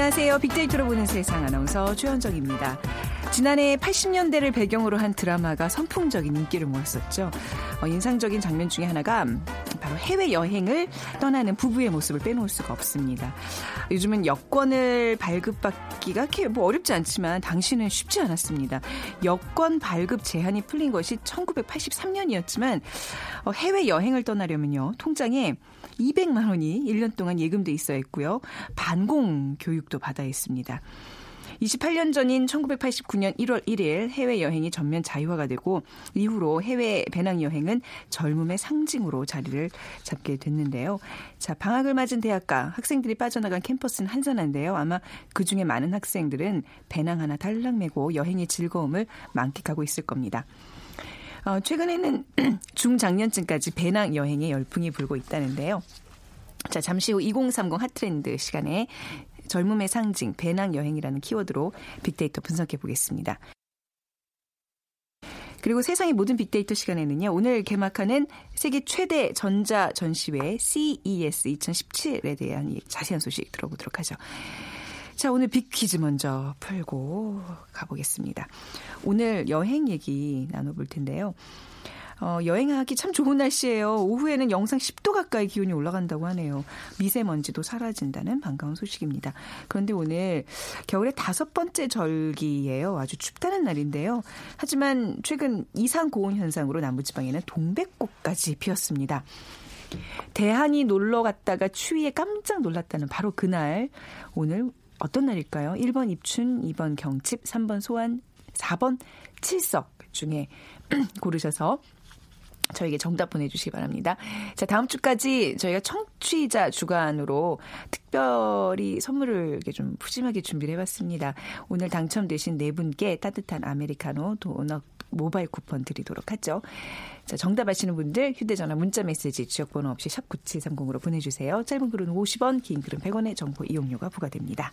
안녕하세요. 빅데이터로 보는 세상 아나운서 최현정입니다. 지난해 80년대를 배경으로 한 드라마가 선풍적인 인기를 모았었죠. 어, 인상적인 장면 중에 하나가 바로 해외 여행을 떠나는 부부의 모습을 빼놓을 수가 없습니다. 요즘은 여권을 발급받기가 뭐 어렵지 않지만 당시는 쉽지 않았습니다. 여권 발급 제한이 풀린 것이 1983년이었지만 어, 해외 여행을 떠나려면요 통장에 200만 원이 1년 동안 예금돼 있어야 했고요. 반공 교육도 받아야 했습니다. 28년 전인 1989년 1월 1일 해외 여행이 전면 자유화가 되고 이후로 해외 배낭 여행은 젊음의 상징으로 자리를 잡게 됐는데요. 자, 방학을 맞은 대학가 학생들이 빠져나간 캠퍼스는 한산한데요. 아마 그 중에 많은 학생들은 배낭 하나 달랑 메고 여행의 즐거움을 만끽하고 있을 겁니다. 어, 최근에는 중장년층까지 배낭 여행의 열풍이 불고 있다는데요. 자, 잠시 후 2030 핫트렌드 시간에 젊음의 상징, 배낭 여행이라는 키워드로 빅데이터 분석해 보겠습니다. 그리고 세상의 모든 빅데이터 시간에는요, 오늘 개막하는 세계 최대 전자 전시회 CES 2017에 대한 자세한 소식 들어보도록 하죠. 자, 오늘 빅 퀴즈 먼저 풀고 가보겠습니다. 오늘 여행 얘기 나눠볼 텐데요. 어, 여행하기 참 좋은 날씨예요. 오후에는 영상 10도 가까이 기온이 올라간다고 하네요. 미세먼지도 사라진다는 반가운 소식입니다. 그런데 오늘 겨울의 다섯 번째 절기예요. 아주 춥다는 날인데요. 하지만 최근 이상 고온 현상으로 남부지방에는 동백꽃까지 피었습니다. 대한이 놀러 갔다가 추위에 깜짝 놀랐다는 바로 그날 오늘 어떤 날일까요? 1번 입춘, 2번 경칩, 3번 소환, 4번 칠석 중에 고르셔서 저에게 정답 보내주시기 바랍니다. 자, 다음 주까지 저희가 청취자 주간으로 특별히 선물을 이렇게 좀 푸짐하게 준비를 해봤습니다. 오늘 당첨되신 네 분께 따뜻한 아메리카노 도넛 모바일 쿠폰 드리도록 하죠. 자, 정답 아시는 분들 휴대전화 문자 메시지 지역번호 없이 샵 9730으로 보내주세요. 짧은 글은 50원, 긴 글은 100원의 정보 이용료가 부과됩니다.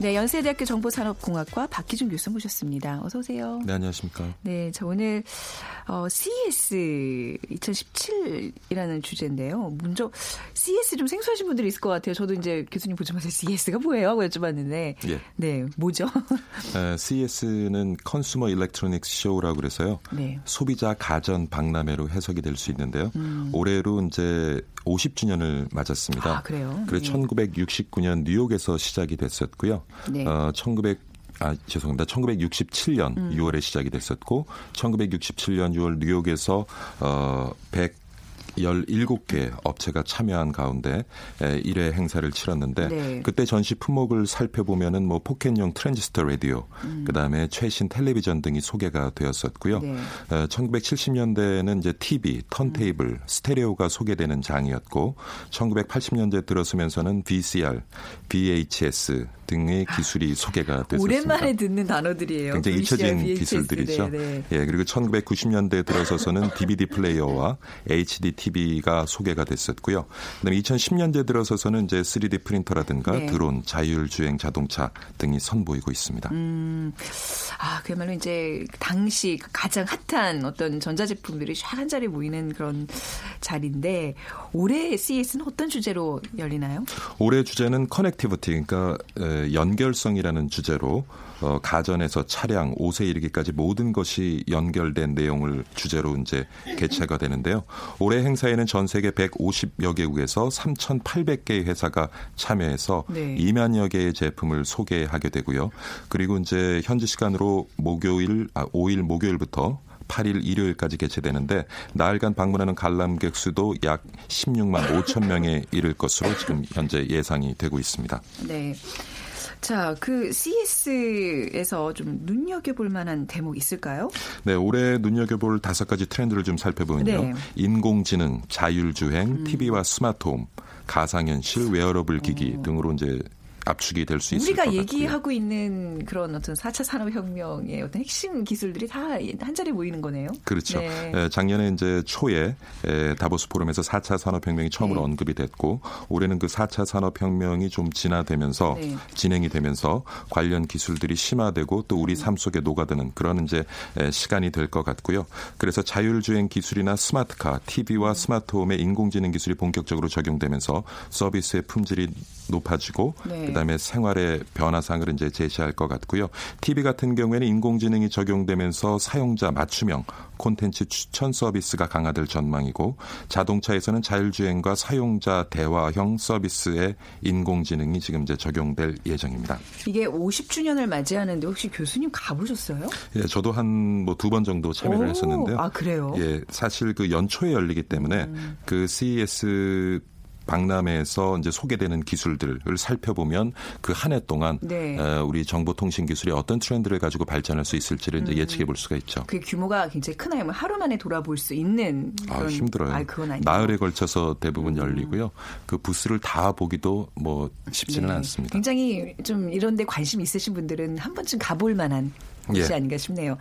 네, 연세대학교 정보산업공학과 박희준 교수 모셨습니다. 어서 오세요. 네, 안녕하십니까. 네, 저 오늘 어, CES 2017이라는 주제인데요. 먼저 CES 좀 생소하신 분들이 있을 것 같아요. 저도 이제 교수님 보자마자 CES가 뭐예요? 하고 여쭤봤는데 예. 네, 뭐죠? 에, CES는 Consumer Electronics Show라고 그래서요. 네. 소비자 가전 박람회로 해석이 될 수 있는데요. 음. 올해로 이제 50주년을 맞았습니다. 아, 그래요? 그래서 네. 1969년 뉴욕에서 시작이 됐었고요. 네. 어, 1900 아, 죄송합니다. 1967년 음. 6월에 시작이 됐었고 1967년 6월 뉴욕에서 어 100, 17개 업체가 참여한 가운데 1회 행사를 치렀는데 네. 그때 전시 품목을 살펴보면은 뭐 포켓용 트랜지스터 라디오, 음. 그다음에 최신 텔레비전 등이 소개가 되었었고요. 네. 1970년대에는 이제 TV, 턴테이블, 음. 스테레오가 소개되는 장이었고 1980년대 들어서면서는 VCR, VHS 등의 기술이 소개가 됐습니다 오랜만에 듣는 단어들이에요. 굉장히 잊혀진 기술들이죠. 네네. 네. 예, 그리고 1990년대 들어서서는 DVD 플레이어와 HD TV가 소개가 됐었고요. 그다음에 2010년대 들어서서는 이제 3D 프린터라든가 네. 드론, 자율주행 자동차 등이 선보이고 있습니다. 음, 아 그야말로 이제 당시 가장 핫한 어떤 전자제품들이 쫙 한자리 모이는 그런 자리인데 올해 CES는 어떤 주제로 열리나요? 올해 주제는 connectivity, 그러니까 연결성이라는 주제로 어, 가전에서 차량, 옷에 이르기까지 모든 것이 연결된 내용을 주제로 이제 개최가 되는데요. 올해 행사에는 전 세계 150여 개국에서 3,800개의 회사가 참여해서 네. 2만여 개의 제품을 소개하게 되고요. 그리고 이제 현지 시간으로 목요일 아 5일 목요일부터 8일 일요일까지 개최되는데 나흘간 방문하는 관람객 수도 약 16만 5천 명에 이를 것으로 지금 현재 예상이 되고 있습니다. 네. 자, 그 CES에서 좀 눈여겨볼 만한 대목 있을까요? 네, 올해 눈여겨볼 다섯 가지 트렌드를 좀 살펴보면요. 네. 인공지능, 자율주행, 음. TV와 스마트홈, 가상현실, 웨어러블 기기 오. 등으로 이제 압축이 될 수 있을 것 같고요. 우리가 얘기하고 있는 그런 어떤 4차 산업혁명의 어떤 핵심 기술들이 다 한 자리에 모이는 거네요. 그렇죠. 네. 작년에 이제 초에 다보스 포럼에서 4차 산업혁명이 처음으로 네. 언급이 됐고 올해는 그 4차 산업혁명이 좀 진화되면서 네. 진행이 되면서 관련 기술들이 심화되고 또 우리 삶 속에 녹아드는 그런 이제 시간이 될 것 같고요. 그래서 자율주행 기술이나 스마트카, TV와 스마트홈의 인공지능 기술이 본격적으로 적용되면서 서비스의 품질이 높아지고 네. 그다음에 생활의 변화상을 이제 제시할 것 같고요. TV 같은 경우에는 인공지능이 적용되면서 사용자 맞춤형 콘텐츠 추천 서비스가 강화될 전망이고 자동차에서는 자율주행과 사용자 대화형 서비스에 인공지능이 지금 이제 적용될 예정입니다. 이게 50주년을 맞이하는데 혹시 교수님 가보셨어요? 예, 저도 한 뭐 두 번 정도 참여를 오, 했었는데요. 아 그래요? 예, 사실 그 연초에 열리기 때문에 음. 그 CES 박람회에서 이제 소개되는 기술들을 살펴보면 그 한 해 동안 네. 우리 정보통신 기술이 어떤 트렌드를 가지고 발전할 수 있을지를 이제 음. 예측해 볼 수가 있죠. 그 규모가 굉장히 크나요? 뭐 하루 만에 돌아볼 수 있는 그런... 아, 힘들어요. 아, 그건 아니고. 나흘에 걸쳐서 대부분 음. 열리고요. 그 부스를 다 보기도 뭐 쉽지는 네. 않습니다. 굉장히 좀 이런 데 관심 있으신 분들은 한 번쯤 가볼 만한 곳이 예. 아닌가 싶네요.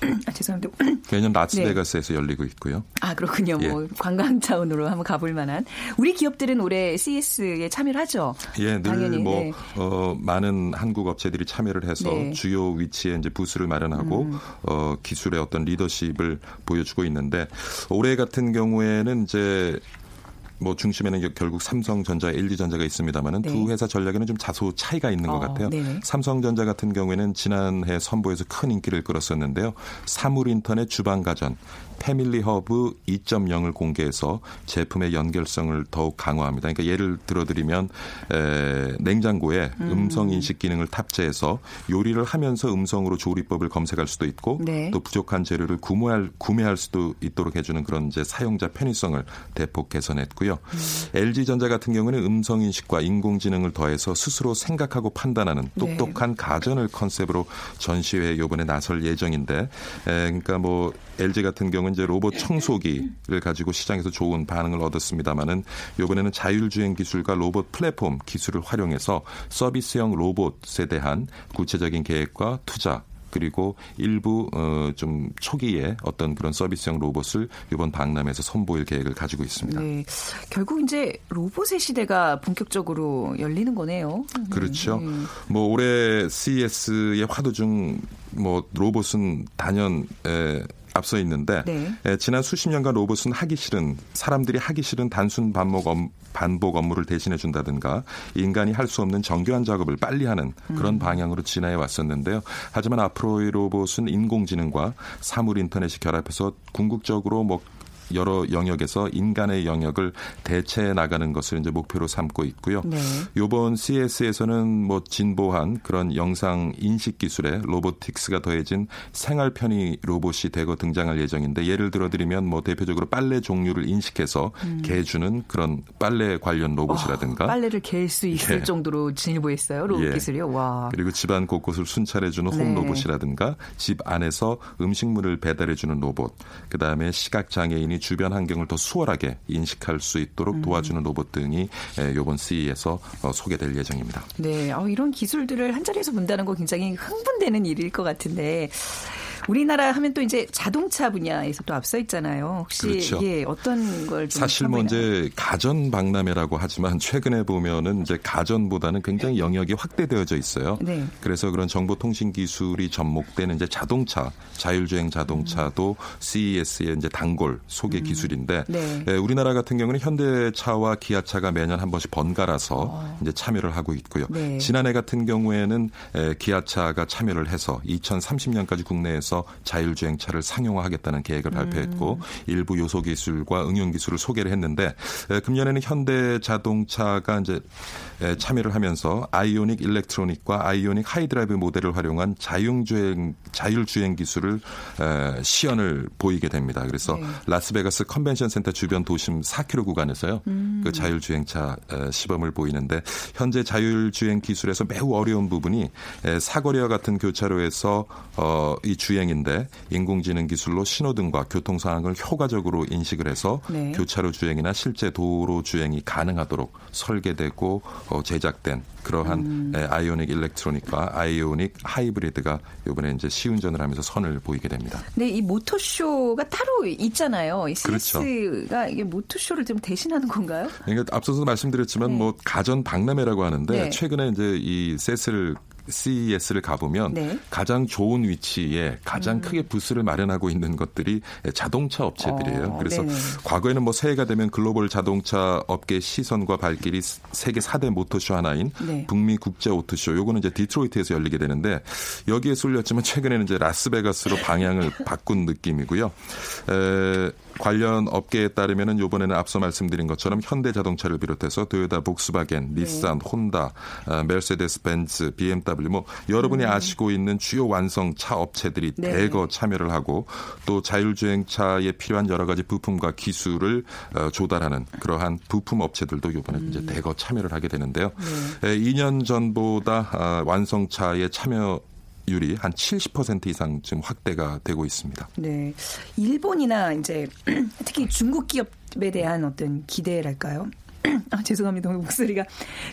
아, 죄송합니다. 매년 라스베가스에서 네. 열리고 있고요. 아 그렇군요. 뭐 예. 뭐 관광 차원으로 한번 가볼 만한 우리 기업들은 올해 CS에 참여를 하죠. 예, 늘뭐 네. 어, 많은 한국 업체들이 참여를 해서 네. 주요 위치에 이제 부스를 마련하고 음. 어, 기술의 어떤 리더십을 보여주고 있는데 올해 같은 경우에는 이제 뭐 중심에는 결국 삼성전자, LG전자가 있습니다만은 네. 두 회사 전략에는 좀 다소 차이가 있는 것 어, 같아요. 네. 삼성전자 같은 경우에는 지난해 선보에서 큰 인기를 끌었었는데요. 사물 인터넷 주방 가전 Family Hub 2.0을 공개해서 제품의 연결성을 더욱 강화합니다. 그러니까 예를 들어드리면 에, 냉장고에 음성 인식 기능을 탑재해서 요리를 하면서 음성으로 조리법을 검색할 수도 있고 네. 또 부족한 재료를 구매할 구매할 수도 있도록 해주는 그런 이제 사용자 편의성을 대폭 개선했고요. 음. LG 전자 같은 경우는 음성 인식과 인공지능을 더해서 스스로 생각하고 판단하는 네. 똑똑한 네. 가전을 컨셉으로 전시회에 요번에 나설 예정인데 에, 그러니까 뭐 LG 같은 경우 는 이제 로봇 청소기를 가지고 시장에서 좋은 반응을 얻었습니다만은 이번에는 자율주행 기술과 로봇 플랫폼 기술을 활용해서 서비스형 로봇에 대한 구체적인 계획과 투자 그리고 일부 어, 좀 초기에 어떤 그런 서비스형 로봇을 이번 박람회에서 선보일 계획을 가지고 있습니다. 네. 결국 이제 로봇의 시대가 본격적으로 열리는 거네요. 그렇죠. 네. 뭐 올해 CES의 화두 중 뭐 로봇은 단연 에, 앞서 있는데 네. 에, 지난 수십 년간 로봇은 하기 싫은 사람들이 하기 싫은 단순 반복, 업, 반복 업무를 대신해 준다든가 인간이 할 수 없는 정교한 작업을 빨리 하는 그런 음. 방향으로 진화해 왔었는데요. 하지만 앞으로의 로봇은 인공지능과 사물 인터넷이 결합해서 궁극적으로 뭐 여러 영역에서 인간의 영역을 대체해 나가는 것을 이제 목표로 삼고 있고요. 네. 이번 CS에서는 뭐 진보한 그런 영상 인식 기술에 로보틱스가 더해진 생활 편의 로봇이 되고 등장할 예정인데 예를 들어 드리면 뭐 대표적으로 빨래 종류를 인식해서 음. 개주는 그런 빨래 관련 로봇이라든가 어, 빨래를 갤 수 있을 예. 정도로 진보했어요 로봇 예. 기술이요. 와. 그리고 집안 곳곳을 순찰해주는 홈 네. 로봇이라든가 집 안에서 음식물을 배달해주는 로봇, 그 다음에 시각 장애인이 주변 환경을 더 수월하게 인식할 수 있도록 음. 도와주는 로봇 등이 이번 CE에서 어, 소개될 예정입니다. 네, 어, 이런 기술들을 한 자리에서 본다는 거 굉장히 흥분되는 일일 것 같은데 우리나라 하면 또 이제 자동차 분야에서 또 앞서 있잖아요. 혹시 그렇죠. 예, 어떤 걸 사실 뭐 이제 가전 박람회라고 하지만 최근에 보면은 이제 가전보다는 굉장히 영역이 확대되어져 있어요. 네. 그래서 그런 정보통신 기술이 접목되는 이제 자동차, 자율주행 자동차도 음. CES의 이제 단골 소개 음. 기술인데 네. 예, 우리나라 같은 경우는 현대차와 기아차가 매년 한 번씩 번갈아서 어. 이제 참여를 하고 있고요. 네. 지난해 같은 경우에는 에, 기아차가 참여를 해서 2030년까지 국내에서 관련해서 자율주행차를 상용화하겠다는 계획을 발표했고 음. 일부 요소 기술과 응용 기술을 소개를 했는데 금년에는 현대 자동차가 이제 참여를 하면서 IONIQ Electric과 IONIQ Hybrid 모델을 활용한 자율주행 자율주행 기술을 시연을 보이게 됩니다. 그래서 네. 라스베가스 컨벤션 센터 주변 도심 4km 구간에서요. 음. 그 자율주행차 시범을 보이는데 현재 자율주행 기술에서 매우 어려운 부분이 사거리와 같은 교차로에서 어, 이 주행 인데 인공지능 기술로 신호등과 교통 상황을 효과적으로 인식을 해서 네. 교차로 주행이나 실제 도로 주행이 가능하도록 설계되고 어, 제작된 그러한 음. 아이오닉 일렉트로닉과 아이오닉 하이브리드가 이번에 이제 시운전을 하면서 선을 보이게 됩니다. 네, 이 모터쇼가 따로 있잖아요. 이 CS가 그렇죠. 이게 모터쇼를 좀 대신하는 건가요? 그러니까 앞서서 말씀드렸지만 네. 뭐 가전 박람회라고 하는데 네. 최근에 이제 이 세스를 CES를 가보면 네. 가장 좋은 위치에 가장 음. 크게 부스를 마련하고 있는 것들이 자동차 업체들이에요. 어, 그래서 네네. 과거에는 뭐 새해가 되면 글로벌 자동차 업계 시선과 발길이 세계 4대 모터쇼 하나인 네. 북미 국제 auto show 요거는 이제 디트로이트에서 열리게 되는데 여기에 쏠렸지만 최근에는 이제 라스베가스로 방향을 바꾼 느낌이고요. 에, 관련 업계에 따르면은 이번에는 앞서 말씀드린 것처럼 현대자동차를 비롯해서 도요타, 복스바겐, 네. 닛산, 혼다, 어, 메르세데스 벤츠, BMW 뭐 여러분이 음. 아시고 있는 주요 완성 차 업체들이 네. 대거 참여를 하고 또 자율주행차에 필요한 여러 가지 부품과 기술을 어, 조달하는 그러한 부품 업체들도 이번에 음. 이제 대거 참여를 하게 되는데요. 네. 2년 전보다 어, 완성차에 참여 율이 한 70% 이상 지금 확대가 되고 있습니다. 네. 일본이나 이제 특히 중국 기업에 대한 어떤 기대랄까요? 아, 죄송합니다. 목소리가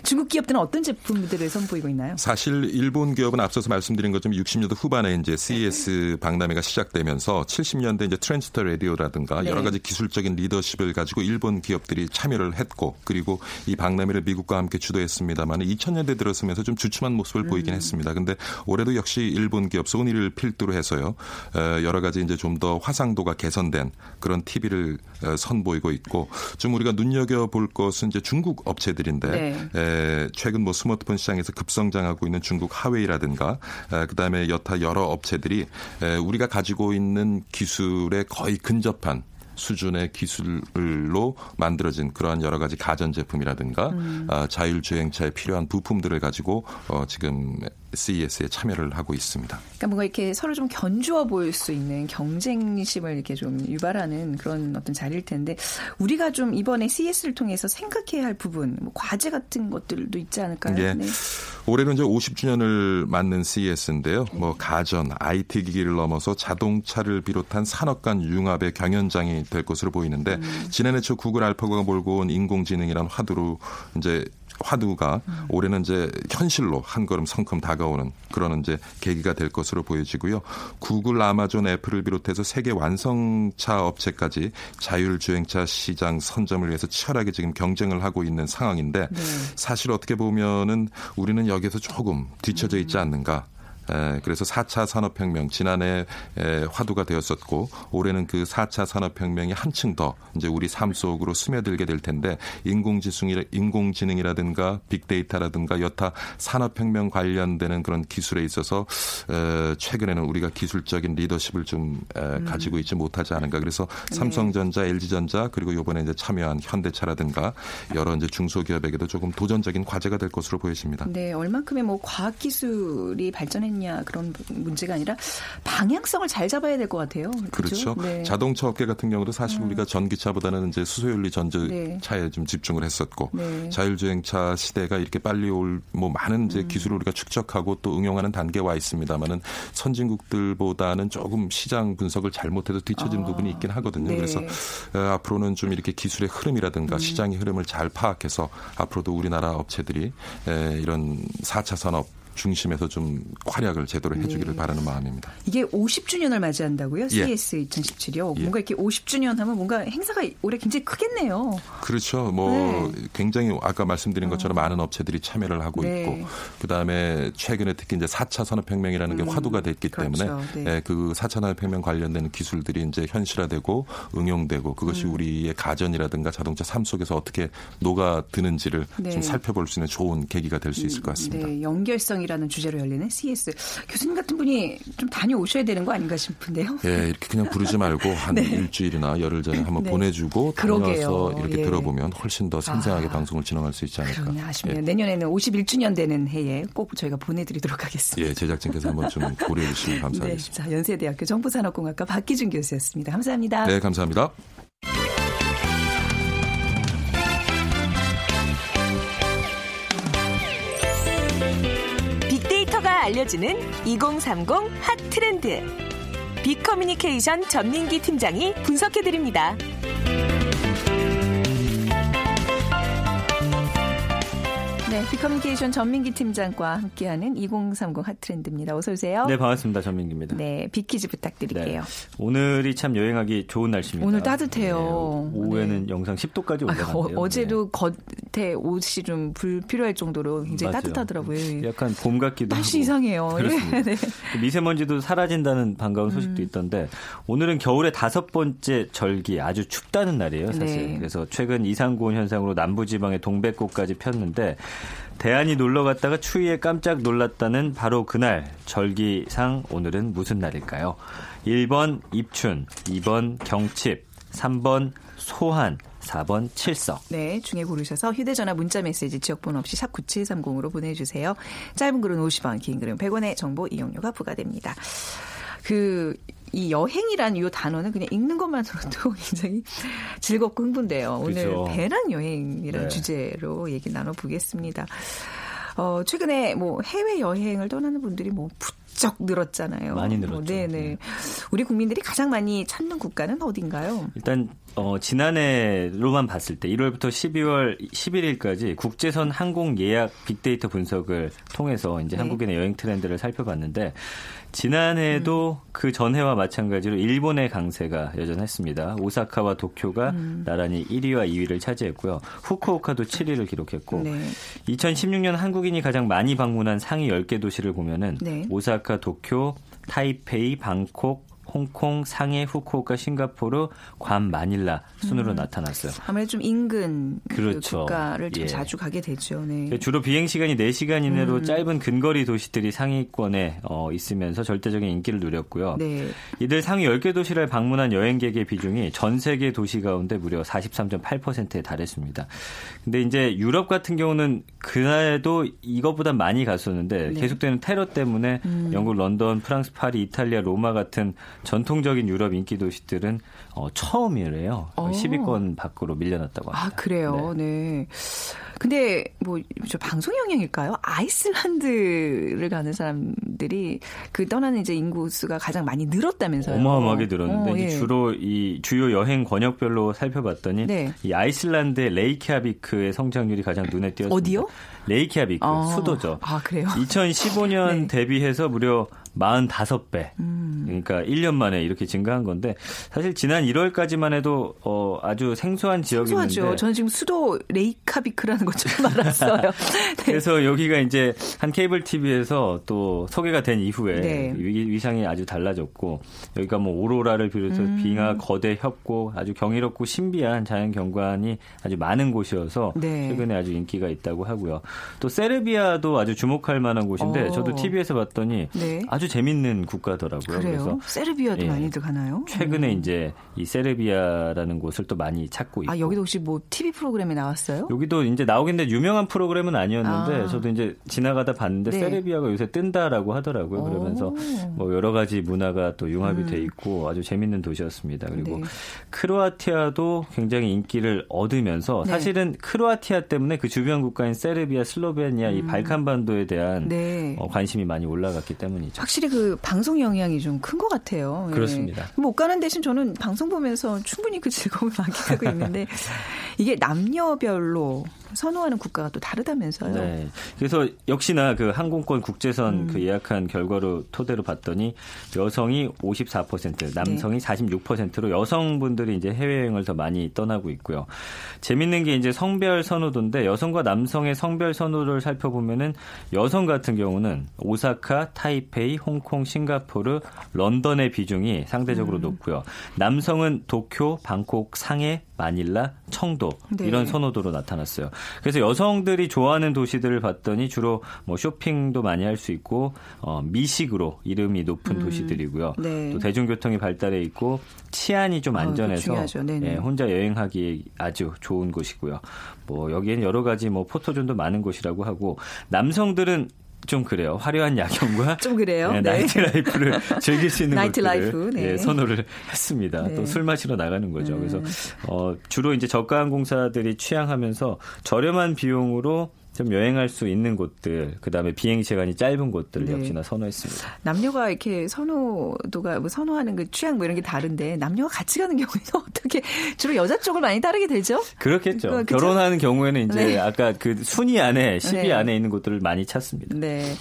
중국 기업들은 어떤 제품들을 선보이고 있나요? 사실 일본 기업은 앞서서 말씀드린 것처럼 60년대 후반에 이제 CES 박람회가 시작되면서 70년대 이제 트랜스터 라디오라든가 네. 여러 가지 기술적인 리더십을 가지고 일본 기업들이 참여를 했고 그리고 이 박람회를 미국과 함께 주도했습니다만 2000년대 들어서면서 좀 주춤한 모습을 음. 보이긴 했습니다. 근데 올해도 역시 일본 기업 소니를 필두로 해서요. 어, 여러 가지 이제 좀 더 화상도가 개선된 그런 TV를 어, 선보이고 있고 좀 우리가 눈여겨 볼 것은 이제 중국 업체들인데 네. 에, 최근 뭐 스마트폰 시장에서 급성장하고 있는 중국 하웨이라든가 에, 그다음에 여타 여러 업체들이 에, 우리가 가지고 있는 기술에 거의 근접한 수준의 기술로 만들어진 그러한 여러 가지 가전 제품이라든가 음. 어, 자율주행차에 필요한 부품들을 가지고 어, 지금 CES에 참여를 하고 있습니다. 그러니까 뭔가 이렇게 서로 좀 견주어 보일 수 있는 경쟁심을 이렇게 좀 유발하는 그런 어떤 자리일 텐데 우리가 좀 이번에 CES를 통해서 생각해야 할 부분, 뭐 과제 같은 것들도 있지 않을까요? 예. 네. 올해는 이제 50주년을 맞는 CES인데요. 네. 뭐 가전, IT 기기를 넘어서 자동차를 비롯한 산업 간 융합의 경연장이 될 것으로 보이는데 음. 지난해 초 구글 알파고가 몰고 온 인공지능이란 화두로 이제 화두가 음. 올해는 이제 현실로 한 걸음 성큼 다가오는 그런 이제 계기가 될 것으로 보여지고요. 구글, 아마존, 애플을 비롯해서 세계 완성차 업체까지 자율주행차 시장 선점을 위해서 치열하게 지금 경쟁을 하고 있는 상황인데 네. 사실 어떻게 보면은 우리는 여기서 조금 뒤처져 있지 음. 않는가. 에, 그래서 4차 산업혁명 지난해 에, 화두가 되었었고 올해는 그 4차 산업혁명이 한층 더 이제 우리 삶 속으로 스며들게 될 텐데 인공지능이라 인공지능이라든가 빅데이터라든가 여타 산업혁명 관련되는 그런 기술에 있어서 에, 최근에는 우리가 기술적인 리더십을 좀 에, 음. 가지고 있지 못하지 않은가 그래서 네. 삼성전자, LG전자 그리고 이번에 이제 참여한 현대차라든가 여러 이제 중소기업에게도 조금 도전적인 과제가 될 것으로 보여집니다. 네, 얼만큼의 뭐 과학 기술이 발전했 있냐 그런 문제가 아니라 방향성을 잘 잡아야 될 것 같아요. 그렇죠. 그렇죠? 네. 자동차 업계 같은 경우도 사실 음. 우리가 전기차보다는 이제 수소연료 전자차에 네. 좀 집중을 했었고 네. 자율주행차 시대가 이렇게 빨리 올 뭐 많은 이제 음. 기술을 우리가 축적하고 또 응용하는 단계에 와 있습니다만은 선진국들보다는 조금 시장 분석을 잘못해서 뒤처진 아. 부분이 있긴 하거든요. 네. 그래서 어, 앞으로는 좀 이렇게 기술의 흐름이라든가 음. 시장의 흐름을 잘 파악해서 앞으로도 우리나라 업체들이 에, 이런 4차 산업 중심에서 좀 활약을 제대로 해주기를 네. 바라는 마음입니다. 이게 50주년을 맞이한다고요? CS 예. 2017이요. 예. 뭔가 이렇게 50주년 하면 뭔가 행사가 올해 굉장히 크겠네요. 그렇죠. 뭐 네. 굉장히 아까 말씀드린 것처럼 어. 많은 업체들이 참여를 하고 네. 있고 그다음에 최근에 특히 이제 4차 산업혁명이라는 게 음. 화두가 됐기 그렇죠. 때문에 네. 예, 그 4차 산업혁명 관련된 기술들이 이제 현실화되고 응용되고 그것이 음. 우리의 가전이라든가 자동차 삶 속에서 어떻게 녹아드는지를 좀 네. 살펴볼 수 있는 좋은 계기가 될 수 있을 것 같습니다. 네. 연결성이 교수님이라는 주제로 열리는 CS 교수님 같은 분이 좀 다녀오셔야 되는 거 아닌가 싶은데요. 예, 이렇게 그냥 부르지 말고 한 네. 일주일이나 열흘 전에 한번 네. 보내주고 다녀와서 이렇게 예. 들어보면 훨씬 더 생생하게 아, 방송을 진행할 수 있지 않을까. 아쉽네요. 예. 내년에는 51주년 되는 해에 꼭 저희가 보내드리도록 하겠습니다. 예, 제작진께서 한번 좀 고려해 주시면 네, 감사하겠습니다. 네, 자, 연세대학교 정보산업공학과 박기준 교수였습니다. 감사합니다. 네, 감사합니다. 알려주는 2030 핫 트렌드. 빅커뮤니케이션 전민기 팀장이 분석해드립니다. 네, 빅커뮤니케이션 전민기 팀장과 함께하는 2030 핫트렌드입니다. 어서 오세요. 네, 반갑습니다. 전민기입니다. 네, 비키즈 부탁드릴게요. 네, 오늘이 참 여행하기 좋은 날씨입니다. 오늘 따뜻해요. 네, 오후에는 네. 영상 10도까지 올라갔네요. 어, 저도 겉에 옷이 좀 불필요할 정도로 굉장히 맞아요. 따뜻하더라고요. 약간 봄 같기도 날씨 하고. 이상해요. 그렇습니다. 네. 미세먼지도 사라진다는 반가운 소식도 음. 있던데 오늘은 겨울의 다섯 번째 절기 아주 춥다는 날이에요, 사실. 네. 그래서 최근 이상고온 현상으로 남부지방의 동백꽃까지 폈는데 대안이 놀러 갔다가 추위에 깜짝 놀랐다는 바로 그날 절기상 오늘은 무슨 날일까요? 1번 입춘, 2번 경칩, 3번 소한, 4번 칠석. 네, 중에 고르셔서 휴대전화 문자메시지 지역번호 없이 샵 9730으로 보내주세요. 짧은 글은 50원, 긴 글은 100원의 정보 이용료가 부과됩니다. 그, 이 여행이란 이 단어는 그냥 읽는 것만으로도 굉장히 즐겁고 흥분돼요. 오늘 그렇죠. 배낭 여행이라는 네. 주제로 얘기 나눠보겠습니다. 어, 최근에 뭐 해외 여행을 떠나는 분들이 뭐 부쩍 늘었잖아요. 많이 늘었죠. 네네. 네. 우리 국민들이 가장 많이 찾는 국가는 어딘가요? 일단 어, 지난해로만 봤을 때 1월부터 12월 11일까지 국제선 항공 예약 빅데이터 분석을 통해서 이제 네. 한국인의 여행 트렌드를 살펴봤는데 지난해에도 음. 그 전해와 마찬가지로 일본의 강세가 여전했습니다. 오사카와 도쿄가 음. 나란히 1위와 2위를 차지했고요. 후쿠오카도 7위를 기록했고 네. 2016년 한국인이 가장 많이 방문한 상위 10개 도시를 보면은 네. 오사카, 도쿄, 타이페이, 방콕, 홍콩, 상해, 후쿠오카, 싱가포르, 괌, 마닐라 순으로 음. 나타났어요. 아무래도 좀 인근 그 그렇죠. 국가를 좀 예. 자주 가게 되죠. 네. 주로 비행 시간이 4시간 이내로 음. 짧은 근거리 도시들이 상위권에 어, 있으면서 절대적인 인기를 누렸고요. 네. 이들 상위 10개 도시를 방문한 여행객의 비중이 전 세계 도시 가운데 무려 43.8%에 달했습니다. 근데 이제 유럽 같은 경우는 그날도 이것보다 많이 갔었는데 네. 계속되는 테러 때문에 음. 영국, 런던, 프랑스, 파리, 이탈리아, 로마 같은 전통적인 유럽 인기 도시들은 어, 처음이래요. 어. 10위권 밖으로 밀려났다고 합니다. 아 그래요. 네. 네. 근데 뭐 저 방송 영향일까요? 아이슬란드를 가는 사람들이 그 떠나는 이제 인구 수가 가장 많이 늘었다면서요. 어마어마하게 늘었는데 어, 예. 주로 이 주요 여행 권역별로 살펴봤더니 네. 이 아이슬란드의 레이키아비크의 성장률이 가장 눈에 띄었습니다. 어디요? 레이키아비크 아, 수도죠. 아 그래요? 2015년 네. 대비해서 무려 45배. 음. 그러니까 1년 만에 이렇게 증가한 건데 사실 지난 1월까지만 해도 어, 아주 생소한 지역이었는데 생소하죠. 저는 지금 수도 레이카비크라는 것 좀 알았어요. 네. 그래서 여기가 이제 한 케이블 TV에서 또 소개가 된 이후에 네. 위상이 아주 달라졌고 여기가 뭐 오로라를 비롯해서 음. 빙하, 거대 협곡 아주 경이롭고 신비한 자연 경관이 아주 많은 곳이어서 네. 최근에 아주 인기가 있다고 하고요. 또 세르비아도 아주 주목할 만한 곳인데 어. 저도 TV에서 봤더니 네. 아주 재밌는 국가더라고요. 그래요? 그래서 세르비아도 예, 많이들 가나요? 최근에 음. 이제 이 세르비아라는 곳을 또 많이 찾고 있고. 아 여기도 혹시 뭐 TV 프로그램에 나왔어요? 여기도 이제 나오긴데 유명한 프로그램은 아니었는데 아. 저도 이제 지나가다 봤는데 네. 세르비아가 요새 뜬다라고 하더라고요. 그러면서 뭐 여러 가지 문화가 또 융합이 음. 돼 있고 아주 재밌는 도시였습니다. 그리고 네. 크로아티아도 굉장히 인기를 얻으면서 네. 사실은 크로아티아 때문에 그 주변 국가인 세르비아, 슬로베니아 음. 이 발칸 반도에 대한 네. 어, 관심이 많이 올라갔기 때문이죠. 확실히 그 방송 영향이 좀 큰 것 같아요. 예. 그렇습니다. 예. 못 가는 대신 저는 방송 보면서 충분히 그 즐거움을 만끽하고 있는데 이게 남녀별로 선호하는 국가가 또 다르다면서요. 네. 그래서 역시나 그 항공권 국제선 음. 그 예약한 결과로 토대로 봤더니 여성이 54%, 남성이 네. 46%로 여성분들이 이제 해외여행을 더 많이 떠나고 있고요. 재밌는 게 이제 성별 선호도인데 여성과 남성의 성별 선호를 살펴보면은 여성 같은 경우는 오사카, 타이페이, 홍콩, 싱가포르, 런던의 비중이 상대적으로 음. 높고요. 남성은 도쿄, 방콕, 상해, 마닐라, 청도 네. 이런 선호도로 나타났어요. 그래서 여성들이 좋아하는 도시들을 봤더니 주로 뭐 쇼핑도 많이 할 수 있고 어, 미식으로 이름이 높은 음, 도시들이고요. 네. 또 대중교통이 발달해 있고 치안이 좀 아, 안전해서 아, 예, 혼자 여행하기 아주 좋은 곳이고요. 뭐 여기에는 여러 가지 뭐 포토존도 많은 곳이라고 하고 남성들은 좀 그래요. 화려한 야경과 좀 그래요. 네, 네. night life를 즐길 수 있는 night life 네. 예, 선호를 했습니다. 네. 또 술 마시러 나가는 거죠. 네. 그래서 어, 주로 이제 저가 항공사들이 취항하면서 저렴한 비용으로 좀 여행할 수 있는 곳들, 그 다음에 비행 시간이 짧은 곳들 네. 역시나 선호했습니다. 남녀가 이렇게 선호도가 뭐 선호하는 그 취향 뭐 이런 게 다른데 남녀가 같이 가는 경우에는 어떻게 주로 여자 쪽을 많이 따르게 되죠? 그렇겠죠. 그, 결혼하는 경우에는 이제 네. 아까 그 순위 안에 10위 네. 안에 있는 곳들을 많이 찾습니다. 네.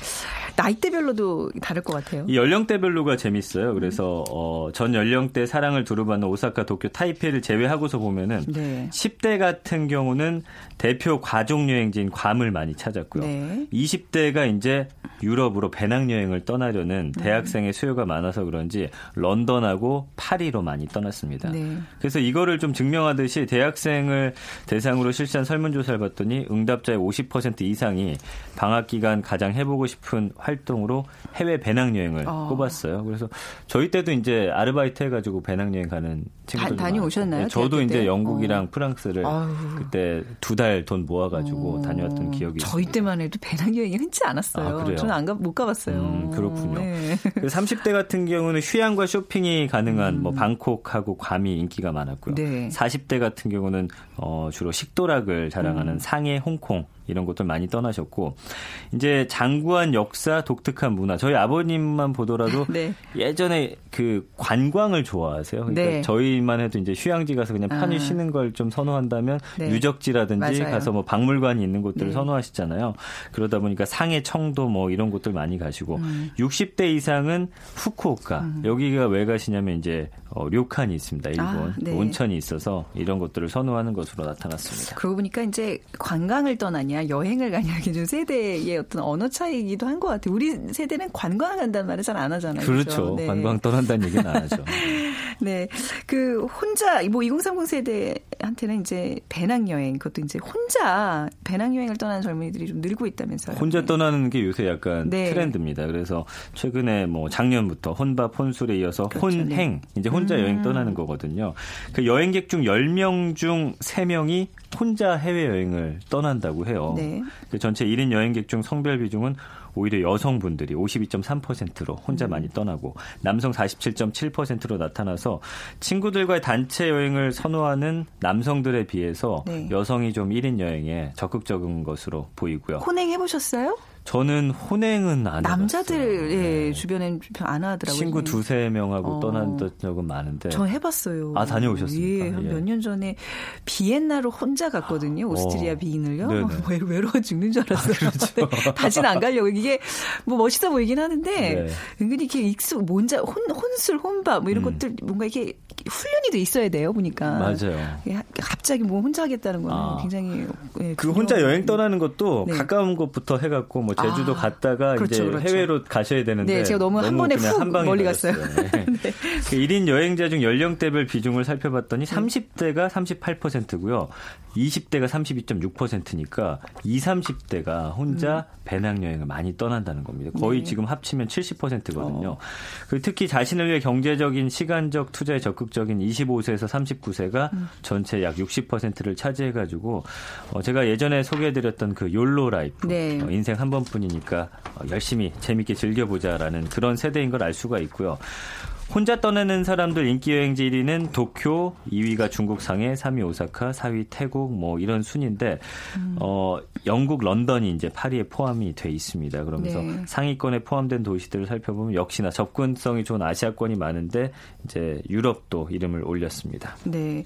나이대별로도 다를 것 같아요. 이 연령대별로가 재밌어요. 그래서 어, 전 연령대 사랑을 두루받는 오사카, 도쿄, 타이페이를 제외하고서 보면은 네. 10대 같은 경우는 대표 가족 여행지인 괌을 많이 찾았고요. 네. 20대가 이제 유럽으로 배낭여행을 떠나려는 음. 대학생의 수요가 많아서 그런지 런던하고 파리로 많이 떠났습니다. 네. 그래서 이거를 좀 증명하듯이 대학생을 대상으로 실시한 설문조사를 봤더니 응답자의 50% 이상이 방학 기간 가장 해보고 싶은 활동 으로 해외 배낭여행을 어. 꼽았어요. 그래서 저희 때도 이제 아르바이트 해가지고 배낭여행 가는 친구들 다, 다녀오셨나요? 네, 저도 이제 영국이랑 어. 프랑스를 아유. 그때 두 달 돈 모아가지고 어. 다녀왔던 기억이 저희 때만 해도 배낭여행이 흔치 않았어요. 아, 저는 안 가, 못 가봤어요. 음, 그렇군요. 네. 30대 같은 경우는 휴양과 쇼핑이 가능한 음. 뭐 방콕하고 괌이 인기가 많았고요. 네. 40대 같은 경우는 어, 주로 식도락을 자랑하는 음. 상해, 홍콩 이런 곳들 많이 떠나셨고 이제 장구한 역사, 독특한 문화. 저희 아버님만 보더라도 네. 예전에 그 관광을 좋아하세요. 그러니까 네. 저희만 해도 이제 휴양지 가서 그냥 편히 아. 쉬는 걸 좀 선호한다면 네. 유적지라든지 맞아요. 가서 뭐 박물관이 있는 곳들을 네. 선호하시잖아요. 그러다 보니까 상해, 청도 뭐 이런 곳들 많이 가시고 음. 60대 이상은 후쿠오카 음. 여기가 왜 가시냐면 이제 어, 료칸이 있습니다. 일본 아, 네. 온천이 있어서 이런 것들을 선호하는 것으로 나타났습니다. 그러고 보니까 이제 관광을 떠나냐 여행을 가냐 좀 세대의 어떤 언어 차이기도 한 것 같아요. 우리 세대는 관광 간다는 말을 잘 안 하잖아요. 그렇죠. 네. 관광 떠난다는 얘기는 안 하죠. 네, 그 혼자 뭐 2030 세대한테는 이제 배낭 여행 그것도 이제 혼자 배낭 여행을 떠나는 젊은이들이 좀 늘고 있다면서요. 혼자 네. 떠나는 게 요새 약간 네. 트렌드입니다. 그래서 최근에 뭐 작년부터 혼밥 혼술에 이어서 그렇죠. 혼행 이제 혼자 음. 여행 떠나는 거거든요. 그 여행객 중 10명 중 3명이 혼자 해외여행을 떠난다고 해요. 네. 그 전체 1인 여행객 중 성별 비중은 오히려 여성분들이 52.3%로 혼자 음. 많이 떠나고 남성 47.7%로 나타나서 친구들과의 단체 여행을 선호하는 남성들에 비해서 네. 여성이 좀 1인 여행에 적극적인 것으로 보이고요. 혼행 해보셨어요? 저는 혼행은 안 남자들 예, 네. 주변엔 안 하더라고요. 친구 두세 명하고 어. 떠난 적은 많은데. 저 해봤어요. 아 다녀오셨습니까? 예, 예. 몇년 전에 비엔나로 혼자 갔거든요. 어. 오스트리아 비인을요. 뭐 외로워 죽는 줄 알았어요. 아, 그렇죠. 다시는 안 가려고 이게 뭐 멋있어 보이긴 하는데 네. 은근히 이렇게 익숙 뭔자 혼 혼술 혼밥 뭐 이런 음. 것들 뭔가 이렇게 훈련이 돼 있어야 돼요 보니까. 맞아요. 갑자기 뭐 혼자 하겠다는 거는 아. 굉장히 예, 그 혼자 여행 떠나는 것도 네. 가까운 곳부터 해갖고 뭐 제주도 아, 갔다가 그렇죠, 이제 그렇죠. 해외로 가셔야 되는데 네, 제가 너무, 너무 한 번에 훅 멀리 갔어요. 네. 네. 그 1인 여행자 중 연령대별 비중을 살펴봤더니 30대가 38%고요. 20대가 32.6%니까 20, 30대가 혼자 음. 배낭여행을 많이 떠난다는 겁니다. 거의 네. 지금 합치면 70%거든요. 어. 그 특히 자신을 위해 경제적인 시간적 투자에 적극적인 25세에서 39세가 음. 전체 약 60%를 차지해가지고 어, 제가 예전에 소개해드렸던 그 YOLO life 네. 어, 인생 한 번 뿐이니까 어, 열심히 재밌게 즐겨보자라는 그런 세대인 걸 알 수가 있고요. 혼자 떠나는 사람들 인기 여행지 1위는 도쿄, 2위가 중국 상해, 3위 오사카, 4위 태국 뭐 이런 순인데 음. 어 영국 런던이 이제 8위에 포함이 돼 있습니다. 그러면서 네. 상위권에 포함된 도시들을 살펴보면 역시나 접근성이 좋은 아시아권이 많은데 이제 유럽도 이름을 올렸습니다. 네.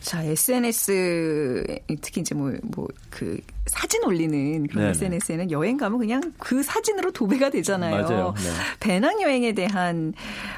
자, SNS 특히 이제 뭐 뭐 그 사진 올리는 그런 네네. SNS에는 여행 가면 그냥 그 사진으로 도배가 되잖아요. 네. 배낭 여행에 대한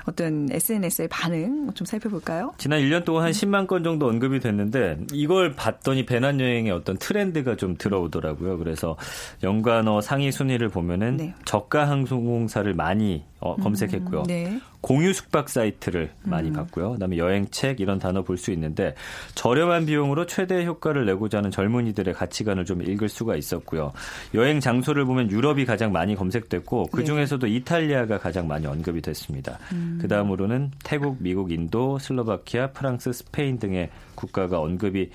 어떤 SNS의 반응 좀 살펴볼까요? 지난 1년 동안 한 10만 건 정도 언급이 됐는데 이걸 봤더니 배낭 여행의 어떤 트렌드가 좀 들어오더라고요. 그래서 연관어 상위 순위를 보면은 네. 저가 항공사를 많이 어, 검색했고요. 네. 공유 숙박 사이트를 음. 많이 봤고요. 그다음에 여행책 이런 단어 볼 수 있는데 저렴한 비용으로 최대 효과를 내고자 하는 젊은이들의 가치관을 좀 읽을 수가 있었고요. 여행 장소를 보면 유럽이 가장 많이 검색됐고 그 중에서도 이탈리아가 가장 많이 언급이 됐습니다. 음. 그 다음으로는 태국, 미국, 인도, 슬로바키아, 프랑스, 스페인 등의 국가가 언급이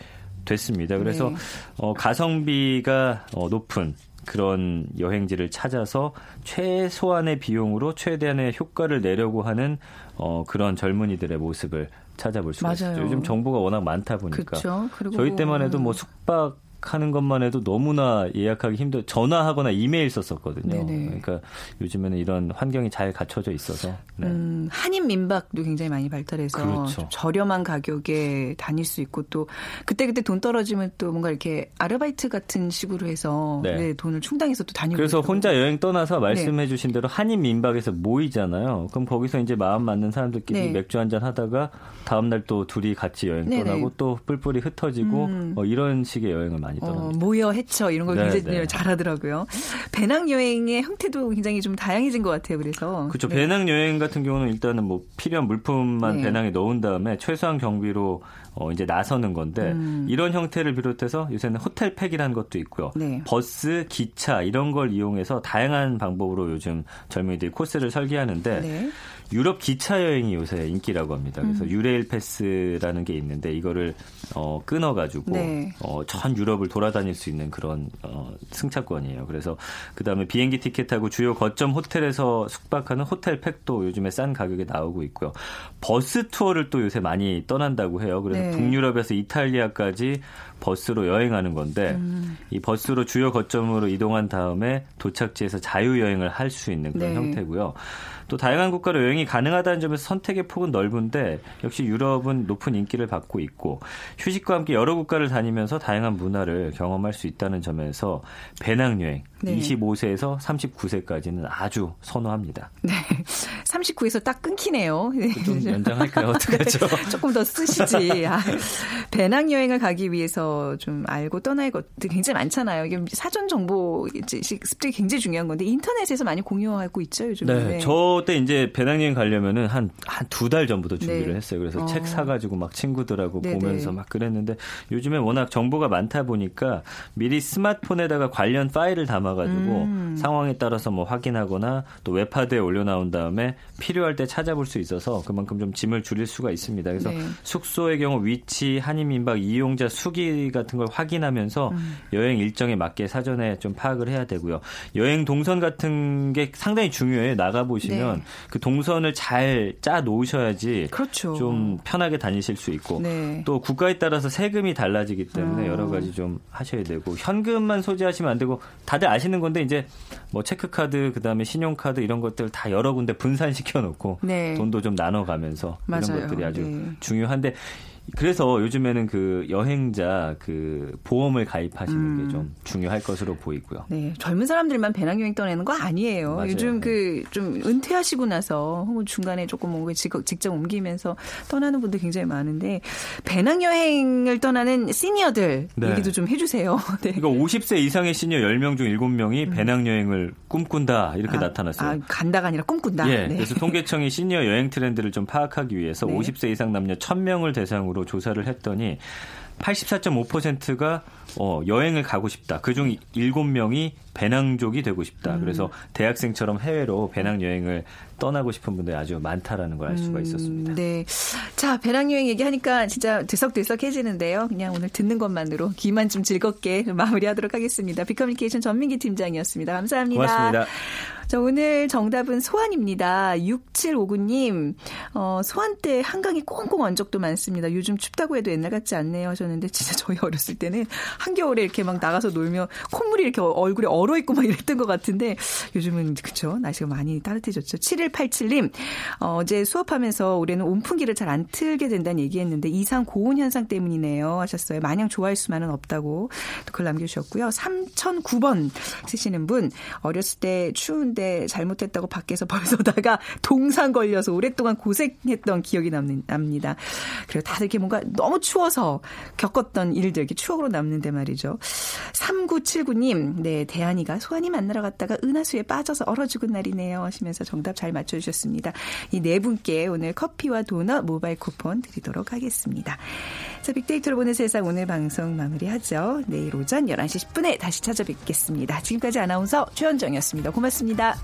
됐습니다. 그래서 네. 어, 가성비가 어, 높은 그런 여행지를 찾아서 최소한의 비용으로 최대한의 효과를 내려고 하는 어, 그런 젊은이들의 모습을 찾아볼 수가 맞아요. 있죠. 요즘 정보가 워낙 많다 보니까 그렇죠. 그리고 저희 때만 해도 뭐 숙박 하는 것만 해도 너무나 예약하기 힘들 전화하거나 이메일 썼었거든요. 네네. 그러니까 요즘에는 이런 환경이 잘 갖춰져 있어서 네. 음, 한인 민박도 굉장히 많이 발달해서 그렇죠. 좀 저렴한 가격에 다닐 수 있고 또 그때 그때 돈 떨어지면 또 뭔가 이렇게 아르바이트 같은 식으로 해서 네. 네, 돈을 충당해서 또 다니고 그래서 있더라고요. 혼자 여행 떠나서 네. 말씀해주신 대로 한인 민박에서 모이잖아요. 그럼 거기서 이제 마음 맞는 사람들끼리 네. 맥주 한잔 하다가 다음 날 또 둘이 같이 여행 네네. 떠나고 또 뿔뿔이 흩어지고 음. 어, 이런 식의 여행을 많이 어, 떠납니다. 모여 해쳐 이런 걸 네, 굉장히 네. 잘하더라고요. 배낭 여행의 형태도 굉장히 좀 다양해진 것 같아요. 그래서 그렇죠. 네. 배낭 여행 같은 경우는 일단은 뭐 필요한 물품만 네. 배낭에 넣은 다음에 최소한 경비로 어 이제 나서는 건데 음. 이런 형태를 비롯해서 요새는 호텔 팩이라는 것도 있고요. 네. 버스, 기차 이런 걸 이용해서 다양한 방법으로 요즘 젊은이들이 코스를 설계하는데 네. 유럽 기차 여행이 요새 인기라고 합니다. 그래서 음. Eurail Pass라는 게 있는데 이거를 어, 끊어가지고 네. 어, 전 유럽을 돌아다닐 수 있는 그런 어, 승차권이에요. 그래서 그 다음에 비행기 티켓하고 주요 거점 호텔에서 숙박하는 호텔 팩도 요즘에 싼 가격에 나오고 있고요. 버스 투어를 또 요새 많이 떠난다고 해요. 그래서 네. 북유럽에서 이탈리아까지 버스로 여행하는 건데 음. 이 버스로 주요 거점으로 이동한 다음에 도착지에서 자유 여행을 할 수 있는 그런 네. 형태고요. 또 다양한 국가로 여행이 가능하다는 점에서 선택의 폭은 넓은데 역시 유럽은 높은 인기를 받고 있고 휴식과 함께 여러 국가를 다니면서 다양한 문화를 경험할 수 있다는 점에서 배낭여행 네. 25세에서 39세까지는 아주 선호합니다. 네. 39에서 딱 끊기네요. 좀 연장할까요? 어떡하죠? 조금 더 쓰시지. 아, 배낭여행을 가기 위해서 좀 알고 떠날 것들 굉장히 많잖아요. 이게 사전 정보 습득이 굉장히 중요한 건데 인터넷에서 많이 공유하고 있죠 요즘에. 네, 저때 이제 배낭여행 가려면은 한 한 두 달 전부터 준비를 네. 했어요. 그래서 어. 책 사가지고 막 친구들하고 네네. 보면서 막 그랬는데 요즘에 워낙 정보가 많다 보니까 미리 스마트폰에다가 관련 파일을 담아가지고 음. 상황에 따라서 뭐 확인하거나 또 웹하드에 올려놓은 다음에 필요할 때 찾아볼 수 있어서 그만큼 좀 짐을 줄일 수가 있습니다. 그래서 네. 숙소의 경우 위치, 한인민박 이용자 수기 같은 걸 확인하면서 음. 여행 일정에 맞게 사전에 좀 파악을 해야 되고요. 여행 동선 같은 게 상당히 중요해요. 나가 보시면 네. 그 동선을 잘 짜 놓으셔야지 그렇죠. 좀 편하게 다니실 수 있고 네. 또 국가에 따라서 세금이 달라지기 때문에 어. 여러 가지 좀 하셔야 되고 현금만 소지하시면 안 되고 다들 아시는 건데 이제 뭐 체크카드 그다음에 신용카드 이런 것들 다 여러 군데 분산시켜 놓고 네. 돈도 좀 나눠 가면서 이런. 것들이 아주 네. 중요한데 그래서 요즘에는 그 여행자 그 보험을 가입하시는 음. 게좀 중요할 것으로 보이고요. 네, 젊은 사람들만 배낭여행 떠내는 거 아니에요. 맞아요. 요즘 네. 그좀 은퇴하시고 나서 혹은 중간에 조금 뭐 직접 옮기면서 떠나는 분들 굉장히 많은데 배낭여행을 떠나는 시니어들 네. 얘기도 좀 해주세요. 네. 그러니까 50세 이상의 시니어 10명 중 7명이 배낭여행을 꿈꾼다 이렇게 음. 아, 나타났어요. 아, 간다가 아니라 꿈꾼다. 예, 네. 그래서 통계청이 시니어 여행 트렌드를 좀 파악하기 위해서 네. 50세 이상 남녀 1000명을 대상으로 조사를 했더니 84.5%가 어, 여행을 가고 싶다. 그중 7명이 배낭족이 되고 싶다. 음. 그래서 대학생처럼 해외로 배낭여행을 떠나고 싶은 분들이 아주 많다라는 걸 알 수가 있었습니다. 음, 네. 자, 배낭여행 얘기하니까 진짜 들썩들썩해지는데요. 그냥 오늘 듣는 것만으로 귀만 좀 즐겁게 마무리하도록 하겠습니다. 비커뮤니케이션 전민기 팀장이었습니다. 감사합니다. 고맙습니다. 자, 오늘 정답은 소환입니다. 6759님, 어, 소환 때 한강이 꽁꽁 언 적도 많습니다. 요즘 춥다고 해도 옛날 같지 않네요 하셨는데, 진짜 저희 어렸을 때는 한겨울에 이렇게 막 나가서 놀면 콧물이 이렇게 얼굴에 얼어있고 막 이랬던 것 같은데, 요즘은 그쵸. 날씨가 많이 따뜻해졌죠. 7187님, 어, 어제 수업하면서 올해는 온풍기를 잘 안 틀게 된다는 얘기했는데, 이상 고온 현상 때문이네요 하셨어요. 마냥 좋아할 수만은 없다고 글 남겨주셨고요. 3009번 쓰시는 분, 어렸을 때 추운데 잘못했다고 밖에서 벌써다가 동상 걸려서 오랫동안 고생했던 기억이 납니다. 그리고 다들 이렇게 뭔가 너무 추워서 겪었던 일들, 이렇게 추억으로 남는데 말이죠. 3979님, 네, 대한이가 소환이 만나러 갔다가 은하수에 빠져서 얼어 죽은 날이네요. 하시면서 정답 잘 맞춰주셨습니다. 이 네 분께 오늘 커피와 도넛 모바일 쿠폰 드리도록 하겠습니다. 자, 빅데이터로 보는 세상 오늘 방송 마무리하죠. 내일 오전 11시 10분에 다시 찾아뵙겠습니다. 지금까지 아나운서 최현정이었습니다. 고맙습니다.